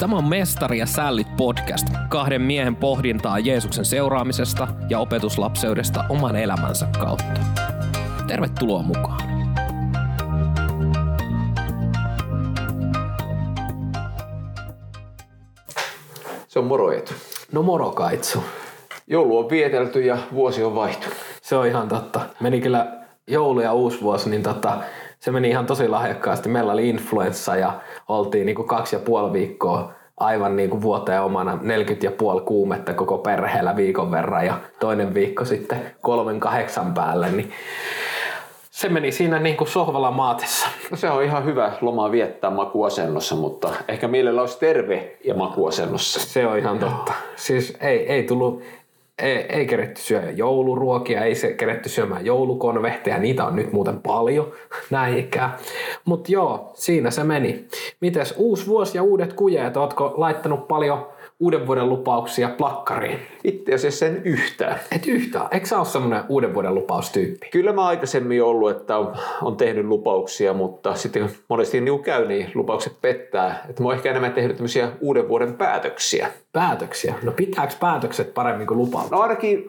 Tämä on Mestari ja Sällit podcast, kahden miehen pohdintaa Jeesuksen seuraamisesta ja opetuslapseudesta oman elämänsä kautta. Tervetuloa mukaan. Se on moro Eetu. No moro Kaitsu. Joulu on vietelty ja vuosi on vaihtunut. Se on ihan totta. Meni kyllä joulu ja uusi vuosi, niin tota, se meni ihan tosi lahjakkaasti. Meillä oli influenssa ja oltiin niinku kaksi ja puoli viikkoa aivan niinku vuoteen omana 40 ja puoli kuumetta koko perheellä viikon verran ja toinen viikko sitten kolmen kahdeksan päälle, niin se meni siinä niin kuin sohvalla maatessa. No se on ihan hyvä loma viettää makuasennossa, mutta ehkä mielellä olisi terve ja makuasennossa. Se on ihan totta. Siis ei, ei tullut, ei, ei keretty syödä jouluruokia, ei se keretty syömään joulukonvehteja, niitä on nyt muuten paljon, näin ikään. Mutta joo, siinä se meni. Mites uusi vuosi ja uudet kujeet, ootko laittanut paljon uuden vuoden lupauksia plakkariin? Itse asiassa en yhtään. Et yhtään. Eikö sä ole semmoinen uuden vuoden lupaustyyppi? Kyllä mä aikaisemmin ollut, että on, on tehnyt lupauksia, mutta sitten monesti niin käy, niin lupaukset pettää. Että mä oon ehkä enemmän tehnyt tämmöisiä uuden vuoden päätöksiä. Päätöksiä? No pitääkö päätökset paremmin kuin lupaukset? No ainakin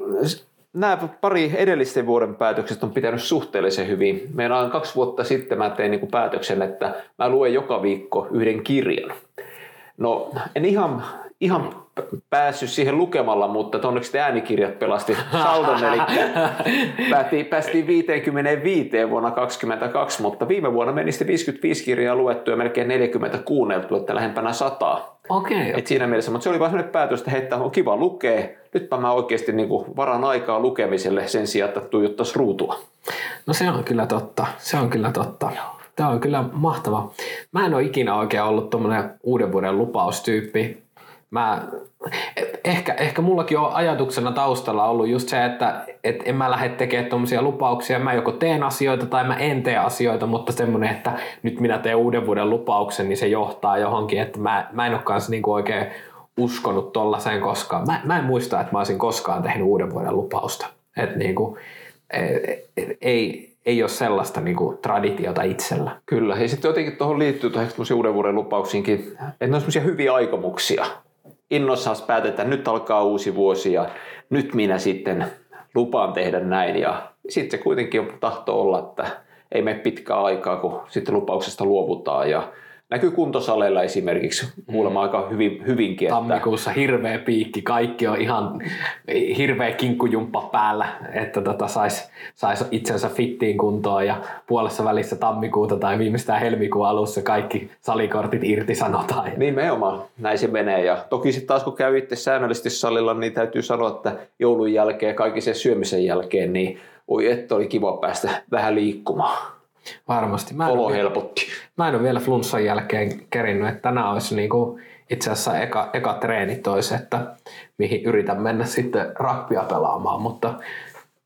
nämä pari edellisten vuoden päätökset on pitänyt suhteellisen hyvin. Meillä on kaksi vuotta sitten mä tein niin päätöksen, että mä luen joka viikko yhden kirjan. No en ihan ihan päässyt siihen lukemalla, mutta onneksi äänikirjat pelasti saldon, eli päästiin, päästiin 55 vuonna 2022, mutta viime vuonna meni sitten 55 kirjaa luettu ja melkein 40 kuunneltu, että lähempänä 100. Okei. Okay. Et siinä mielessä, mutta se oli vain sellainen päätös, että hei, on kiva lukea. Nytpä mä oikeasti niin kuin varan aikaa lukemiselle sen sijaan, että tuijottaisi ruutua. No se on kyllä totta. Se on kyllä totta. Tämä on kyllä mahtava. Mä en ole ikinä oikein ollut tuommoinen uuden vuoden lupaustyyppi mä, ehkä, ehkä mullakin on ajatuksena taustalla ollut just se, että et en mä lähde tekemään tuommoisia lupauksia. Mä joko teen asioita tai mä en tee asioita, mutta semmoinen, että nyt minä teen uuden vuoden lupauksen, niin se johtaa johonkin, että mä, mä en ole kanssa niinku oikein uskonut tollaiseen koskaan. Mä, mä en muista, että mä olisin koskaan tehnyt uuden vuoden lupausta. Että niinku, ei, ei ole sellaista niin kuin, traditiota itsellä. Kyllä, ja sitten jotenkin tuohon liittyy tuohon uuden vuoden lupauksiinkin, että ne on semmoisia hyviä aikomuksia innossaan päätetään, että nyt alkaa uusi vuosi ja nyt minä sitten lupaan tehdä näin. Ja sitten se kuitenkin tahto olla, että ei mene pitkää aikaa, kun sitten lupauksesta luovutaan. Ja näkyy kuntosaleilla esimerkiksi kuulemma mm. aika hyvin, hyvinkin. Että... Tammikuussa hirveä piikki, kaikki on ihan hirveä kinkkujumppa päällä, että tota sais, sais itsensä fittiin kuntoon ja puolessa välissä tammikuuta tai viimeistään helmikuun alussa kaikki salikortit irtisanotaan. Nimenomaan, näin se menee. Ja toki sitten taas kun käy itse säännöllisesti salilla, niin täytyy sanoa, että joulun jälkeen, kaikki sen syömisen jälkeen, niin oi että oli kiva päästä vähän liikkumaan. Varmasti. Mä Olo helpotti. Mä en ole vielä flunssan jälkeen kerinnyt, että tänään olisi niinku itse asiassa eka, eka treeni tois, että mihin yritän mennä sitten rappia pelaamaan, mutta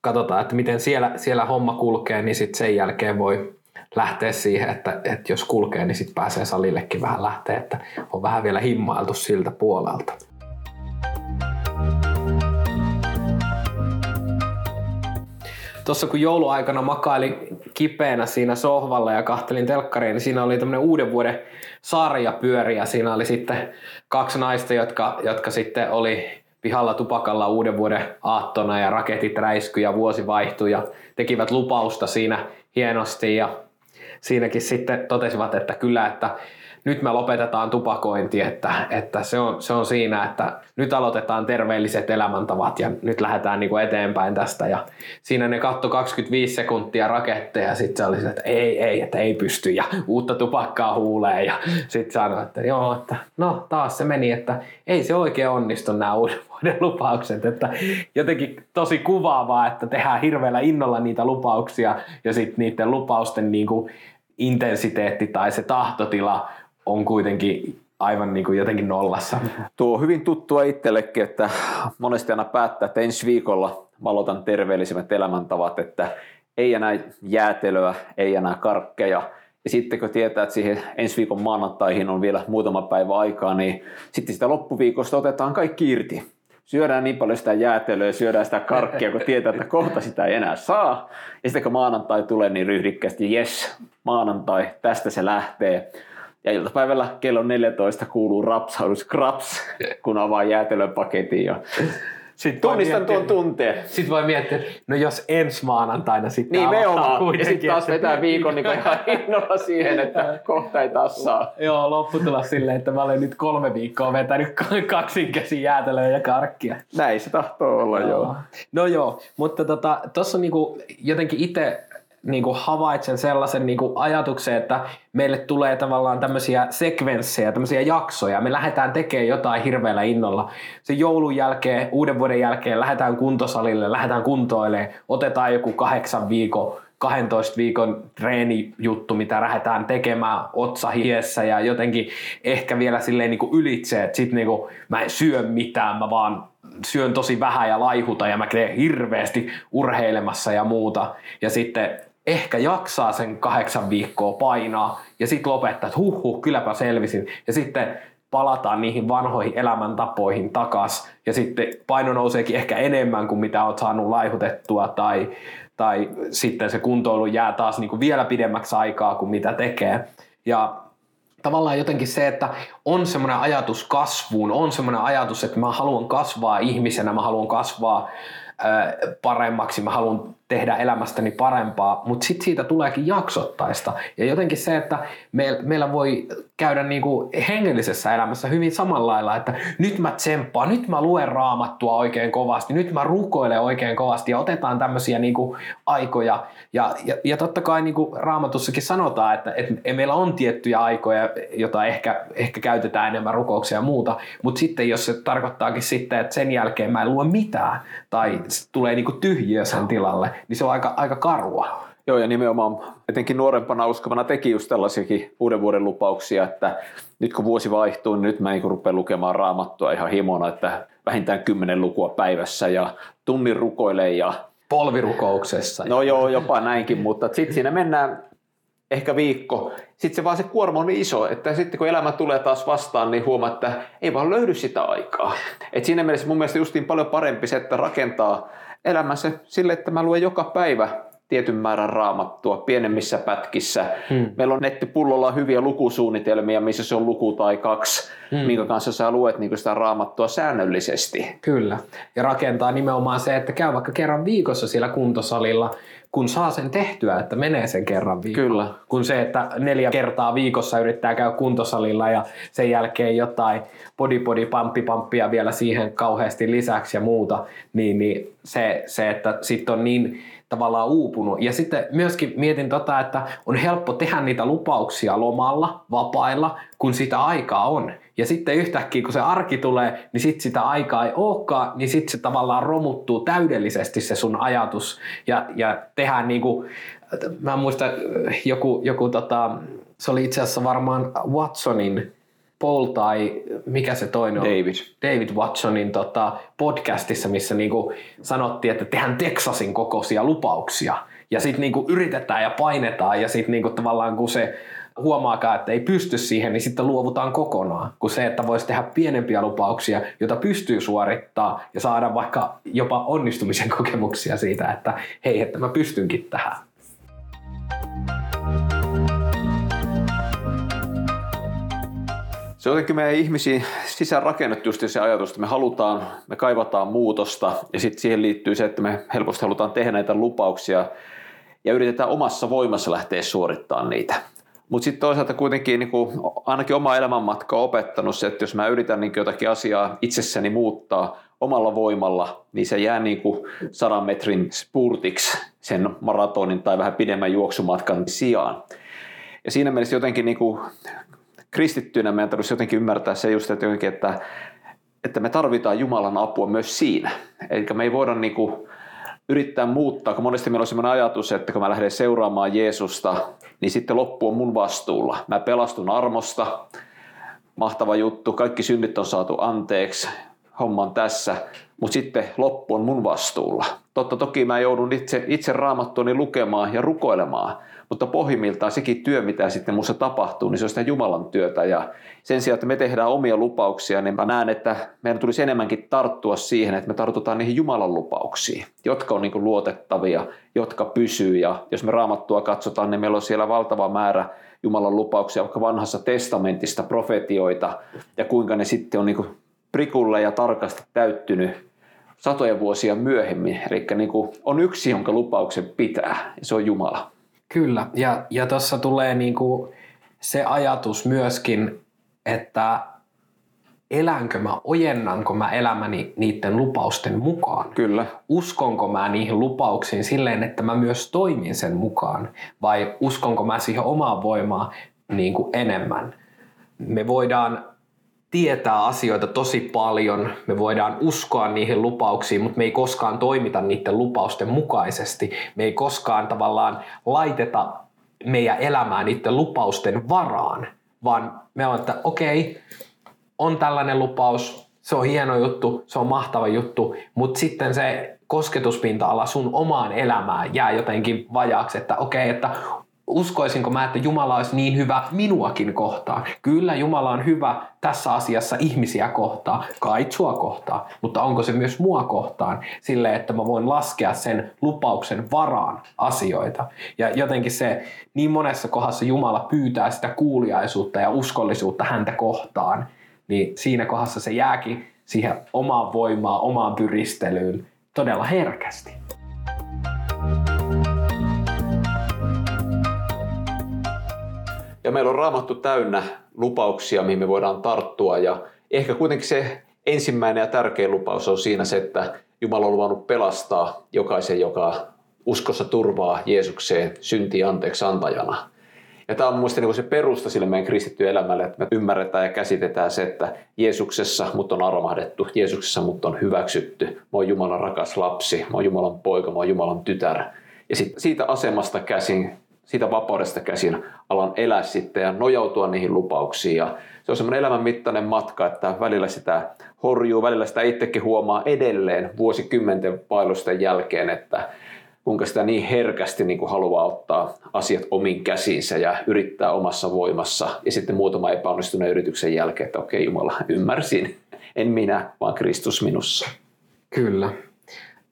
katsotaan, että miten siellä, siellä homma kulkee, niin sitten sen jälkeen voi lähteä siihen, että, että jos kulkee, niin sitten pääsee salillekin vähän lähteä, että on vähän vielä himmailtu siltä puolelta. Tuossa kun jouluaikana makailin kipeänä siinä sohvalla ja kahtelin telkkariin, niin siinä oli tämmöinen uuden vuoden sarja pyöriä. Siinä oli sitten kaksi naista, jotka, jotka sitten oli pihalla tupakalla uuden vuoden aattona ja raketit räisky ja vuosi vaihtui ja tekivät lupausta siinä hienosti ja siinäkin sitten totesivat, että kyllä, että nyt me lopetetaan tupakointi, että, että se, on, se on siinä, että nyt aloitetaan terveelliset elämäntavat ja nyt lähdetään niin kuin eteenpäin tästä. Ja siinä ne katto 25 sekuntia raketteja ja sitten se oli se, että ei, ei, että ei pysty ja uutta tupakkaa huulee ja sitten sanoi, että joo, että no taas se meni, että ei se oikein onnistu nämä uuden vuoden lupaukset, että jotenkin tosi kuvaavaa, että tehdään hirveällä innolla niitä lupauksia ja sitten niiden lupausten niin kuin intensiteetti tai se tahtotila on kuitenkin aivan niin kuin jotenkin nollassa. Tuo on hyvin tuttua itsellekin, että monesti aina päättää, että ensi viikolla valotan terveellisimmät elämäntavat, että ei enää jäätelöä, ei enää karkkeja. Ja sitten kun tietää, että siihen ensi viikon maanantaihin on vielä muutama päivä aikaa, niin sitten sitä loppuviikosta otetaan kaikki irti. Syödään niin paljon sitä jäätelöä, syödään sitä karkkia, kun tietää, että kohta sitä ei enää saa. Ja sitten kun maanantai tulee, niin ryhdikkästi, yes, maanantai, tästä se lähtee. Ja iltapäivällä kello 14 kuuluu rapsaudus kraps, kun avaa jäätelöpaketin. Ja sitten Tunnistan tuon tunteen. Sitten voi miettiä, että no jos ensi maanantaina sitten Niin me ollaan. Ja sitten taas vetää viikon niin ihan innolla siihen, että kohta ei taas saa. Joo, lopputulos silleen, että mä olen nyt kolme viikkoa vetänyt kaksin käsin jäätelöä ja karkkia. Näin se tahtoo olla, joo. joo. No joo, mutta tuossa tota, niinku jotenkin itse niin kuin havaitsen sellaisen niin kuin ajatuksen, että meille tulee tavallaan tämmöisiä sekvenssejä, tämmöisiä jaksoja. Me lähdetään tekemään jotain hirveällä innolla. Se joulun jälkeen, uuden vuoden jälkeen lähdetään kuntosalille, lähdetään kuntoilemaan, otetaan joku kahdeksan viikon 12 viikon treenijuttu, mitä lähdetään tekemään otsa hiessä ja jotenkin ehkä vielä silleen niin kuin ylitse, että sit niin kuin mä en syö mitään, mä vaan syön tosi vähän ja laihuta ja mä teen hirveästi urheilemassa ja muuta. Ja sitten ehkä jaksaa sen kahdeksan viikkoa painaa ja sitten lopettaa, että huh, huh kylläpä selvisin. Ja sitten palataan niihin vanhoihin elämäntapoihin takas ja sitten paino nouseekin ehkä enemmän kuin mitä olet saanut laihutettua tai, tai sitten se kuntoilu jää taas niin kuin vielä pidemmäksi aikaa kuin mitä tekee. Ja tavallaan jotenkin se, että on semmoinen ajatus kasvuun, on semmoinen ajatus, että mä haluan kasvaa ihmisenä, mä haluan kasvaa paremmaksi, mä haluan tehdä elämästäni parempaa, mutta sitten siitä tuleekin jaksottaista. Ja jotenkin se, että meillä voi käydä niinku hengellisessä elämässä hyvin samalla lailla, että nyt mä tsemppaan, nyt mä luen raamattua oikein kovasti, nyt mä rukoilen oikein kovasti ja otetaan tämmöisiä niinku aikoja. Ja, ja, ja totta kai niinku raamatussakin sanotaan, että, että meillä on tiettyjä aikoja, joita ehkä, ehkä käytetään enemmän rukouksia ja muuta, mutta sitten jos se tarkoittaakin sitten, että sen jälkeen mä en lue mitään tai tulee niinku tyhjiö sen tilalle, niin se on aika, aika karua. Joo, ja nimenomaan etenkin nuorempana uskovana teki just tällaisiakin uuden vuoden lupauksia, että nyt kun vuosi vaihtuu, niin nyt mä niin rupean lukemaan raamattua ihan himona, että vähintään kymmenen lukua päivässä ja tunnin rukoilee ja polvirukouksessa. No joo, jopa näinkin, mutta sitten siinä mennään ehkä viikko. Sitten se vaan se kuorma on niin iso, että sitten kun elämä tulee taas vastaan, niin huomaa, että ei vaan löydy sitä aikaa. Et siinä mielessä mun mielestä justiin paljon parempi se, että rakentaa elämänsä sille, että mä luen joka päivä tietyn määrän raamattua pienemmissä pätkissä. Hmm. Meillä on nettipullolla hyviä lukusuunnitelmia, missä se on luku tai kaksi, hmm. minkä kanssa sä luet niin sitä raamattua säännöllisesti. Kyllä. Ja rakentaa nimenomaan se, että käy vaikka kerran viikossa siellä kuntosalilla, kun saa sen tehtyä, että menee sen kerran viikossa. Kyllä. Kun se, että neljä kertaa viikossa yrittää käydä kuntosalilla ja sen jälkeen jotain body body pamppi pamppia vielä siihen kauheasti lisäksi ja muuta, niin, niin se, se, että sitten on niin tavallaan uupunut. Ja sitten myöskin mietin tota, että on helppo tehdä niitä lupauksia lomalla, vapailla, kun sitä aikaa on. Ja sitten yhtäkkiä, kun se arki tulee, niin sitten sitä aikaa ei olekaan, niin sitten se tavallaan romuttuu täydellisesti se sun ajatus. Ja, ja tehdään niin kuin, mä muistan joku, joku tota, se oli itse asiassa varmaan Watsonin Paul tai mikä se toinen on? David. David Watsonin tota, podcastissa, missä niinku sanottiin, että tehdään Texasin kokoisia lupauksia. Ja sitten niinku yritetään ja painetaan ja sitten niinku tavallaan kun se huomaakaan, että ei pysty siihen, niin sitten luovutaan kokonaan. Kun se, että voisi tehdä pienempiä lupauksia, joita pystyy suorittaa ja saada vaikka jopa onnistumisen kokemuksia siitä, että hei, että mä pystynkin tähän. Se on jotenkin meidän ihmisiin sisään rakennettu just se ajatus, että me halutaan, me kaivataan muutosta ja sitten siihen liittyy se, että me helposti halutaan tehdä näitä lupauksia ja yritetään omassa voimassa lähteä suorittamaan niitä. Mutta sitten toisaalta kuitenkin niin kuin ainakin oma elämänmatka on opettanut se, että jos mä yritän niin jotakin asiaa itsessäni muuttaa omalla voimalla, niin se jää niin sadan metrin spurtiksi sen maratonin tai vähän pidemmän juoksumatkan sijaan. Ja siinä mielessä jotenkin niin kuin kristittyinä meidän tarvitsisi jotenkin ymmärtää se just, että, jotenkin, että, että me tarvitaan Jumalan apua myös siinä. Eli me ei voida niin kuin yrittää muuttaa, kun monesti meillä on sellainen ajatus, että kun mä lähden seuraamaan Jeesusta, niin sitten loppu on mun vastuulla. Mä pelastun armosta, mahtava juttu, kaikki synnit on saatu anteeksi, homma on tässä, mutta sitten loppu on mun vastuulla. Totta toki mä joudun itse, itse raamattuani lukemaan ja rukoilemaan, mutta pohjimmiltaan sekin työ, mitä sitten musta tapahtuu, niin se on sitä Jumalan työtä. Ja sen sijaan, että me tehdään omia lupauksia, niin mä näen, että meidän tulisi enemmänkin tarttua siihen, että me tartutaan niihin Jumalan lupauksiin, jotka on niin luotettavia, jotka pysyy. Ja jos me raamattua katsotaan, niin meillä on siellä valtava määrä Jumalan lupauksia, vaikka vanhassa testamentista profetioita, ja kuinka ne sitten on niin prikulle ja tarkasti täyttynyt satoja vuosia myöhemmin. Eli niin kuin on yksi, jonka lupauksen pitää, ja se on Jumala. Kyllä, ja, ja tuossa tulee niin kuin se ajatus myöskin, että elänkö mä, ojennanko mä elämäni niiden lupausten mukaan? Kyllä. Uskonko mä niihin lupauksiin silleen, että mä myös toimin sen mukaan? Vai uskonko mä siihen omaan voimaan niin kuin enemmän? Me voidaan tietää asioita tosi paljon, me voidaan uskoa niihin lupauksiin, mutta me ei koskaan toimita niiden lupausten mukaisesti. Me ei koskaan tavallaan laiteta meidän elämää niiden lupausten varaan, vaan me on, että okei, on tällainen lupaus, se on hieno juttu, se on mahtava juttu, mutta sitten se kosketuspinta-ala sun omaan elämään jää jotenkin vajaaksi, että okei, että uskoisinko mä, että Jumala olisi niin hyvä minuakin kohtaan. Kyllä Jumala on hyvä tässä asiassa ihmisiä kohtaan, kaitsua kohtaan, mutta onko se myös mua kohtaan sille, että mä voin laskea sen lupauksen varaan asioita. Ja jotenkin se niin monessa kohdassa Jumala pyytää sitä kuuliaisuutta ja uskollisuutta häntä kohtaan, niin siinä kohdassa se jääkin siihen omaan voimaan, omaan pyristelyyn todella herkästi. Ja meillä on raamattu täynnä lupauksia, mihin me voidaan tarttua. Ja ehkä kuitenkin se ensimmäinen ja tärkein lupaus on siinä se, että Jumala on luvannut pelastaa jokaisen, joka uskossa turvaa Jeesukseen synti anteeksi antajana. Ja tämä on mielestäni niin se perusta sille meidän kristittyyn elämälle, että me ymmärretään ja käsitetään se, että Jeesuksessa mut on armahdettu, Jeesuksessa mut on hyväksytty, mä oon Jumalan rakas lapsi, mä oon Jumalan poika, mä oon Jumalan tytär. Ja sit siitä asemasta käsin siitä vapaudesta käsin alan elää sitten ja nojautua niihin lupauksiin. Ja se on semmoinen elämän mittainen matka, että välillä sitä horjuu, välillä sitä itsekin huomaa edelleen vuosikymmenten vaellusten jälkeen, että kuinka sitä niin herkästi niin kuin haluaa ottaa asiat omiin käsiinsä ja yrittää omassa voimassa. Ja sitten muutama epäonnistuneen yrityksen jälkeen, että okei Jumala, ymmärsin. En minä, vaan Kristus minussa. Kyllä.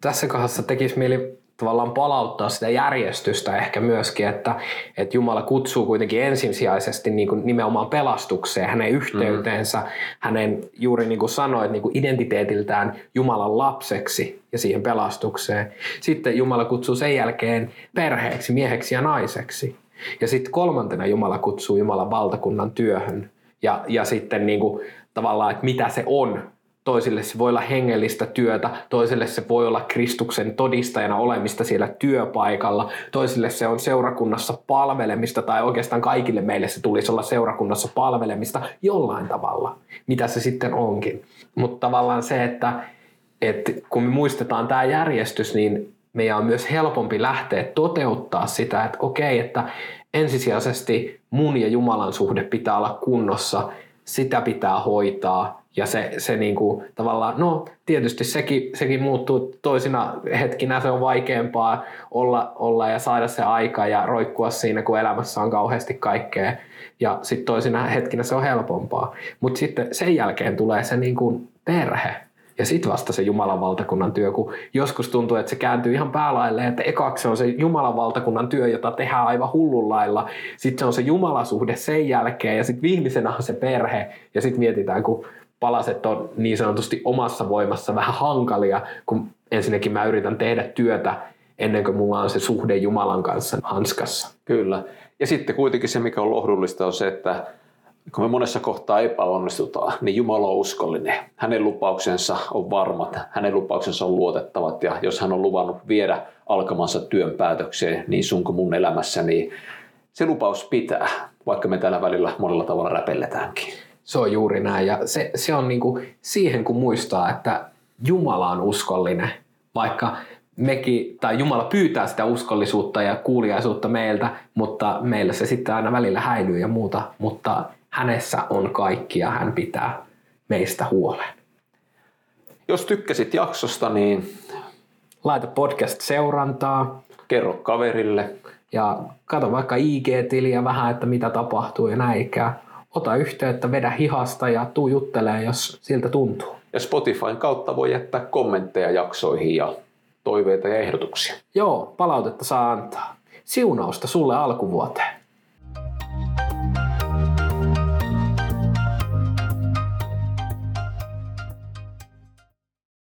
Tässä kohdassa tekisi mieli tavallaan palauttaa sitä järjestystä ehkä myöskin, että, että Jumala kutsuu kuitenkin ensisijaisesti niin kuin nimenomaan pelastukseen, hänen yhteyteensä, mm. hänen juuri niin kuin sanoit, niin kuin identiteetiltään Jumalan lapseksi ja siihen pelastukseen. Sitten Jumala kutsuu sen jälkeen perheeksi, mieheksi ja naiseksi. Ja sitten kolmantena Jumala kutsuu Jumalan valtakunnan työhön. Ja, ja sitten niin kuin, tavallaan, että mitä se on toisille se voi olla hengellistä työtä, toisille se voi olla Kristuksen todistajana olemista siellä työpaikalla, toisille se on seurakunnassa palvelemista tai oikeastaan kaikille meille se tulisi olla seurakunnassa palvelemista jollain tavalla, mitä se sitten onkin. Mutta tavallaan se, että, että kun me muistetaan tämä järjestys, niin meidän on myös helpompi lähteä toteuttaa sitä, että okei, että ensisijaisesti mun ja Jumalan suhde pitää olla kunnossa, sitä pitää hoitaa, ja se, se niin kuin, tavallaan, no tietysti sekin, sekin muuttuu toisina hetkinä, se on vaikeampaa olla, olla ja saada se aika ja roikkua siinä, kun elämässä on kauheasti kaikkea. Ja sitten toisina hetkinä se on helpompaa. Mutta sitten sen jälkeen tulee se niin kuin perhe. Ja sitten vasta se Jumalan valtakunnan työ, kun joskus tuntuu, että se kääntyy ihan päälaille, että ekaksi on se Jumalan valtakunnan työ, jota tehdään aivan hullunlailla. Sitten se on se Jumalasuhde sen jälkeen ja sitten viimeisenä on se perhe. Ja sitten mietitään, kun palaset on niin sanotusti omassa voimassa vähän hankalia, kun ensinnäkin mä yritän tehdä työtä ennen kuin mulla on se suhde Jumalan kanssa hanskassa. Kyllä. Ja sitten kuitenkin se, mikä on lohdullista, on se, että kun me monessa kohtaa epäonnistutaan, niin Jumala on uskollinen. Hänen lupauksensa on varmat, hänen lupauksensa on luotettavat ja jos hän on luvannut viedä alkamansa työn päätökseen niin sun kuin mun elämässä, niin se lupaus pitää, vaikka me täällä välillä monella tavalla räpelletäänkin. Se on juuri näin ja se, se on niinku siihen kun muistaa, että Jumala on uskollinen, vaikka mekin, tai Jumala pyytää sitä uskollisuutta ja kuuliaisuutta meiltä, mutta meillä se sitten aina välillä häilyy ja muuta, mutta hänessä on kaikki ja hän pitää meistä huolen. Jos tykkäsit jaksosta, niin Laita podcast-seurantaa kerro kaverille. ja kato vaikka IG-tiliä vähän, että mitä tapahtuu ja näikään. Ota yhteyttä, vedä hihasta ja tuu juttelee, jos siltä tuntuu. Ja Spotifyn kautta voi jättää kommentteja jaksoihin ja toiveita ja ehdotuksia. Joo, palautetta saa antaa. Siunausta sulle alkuvuoteen.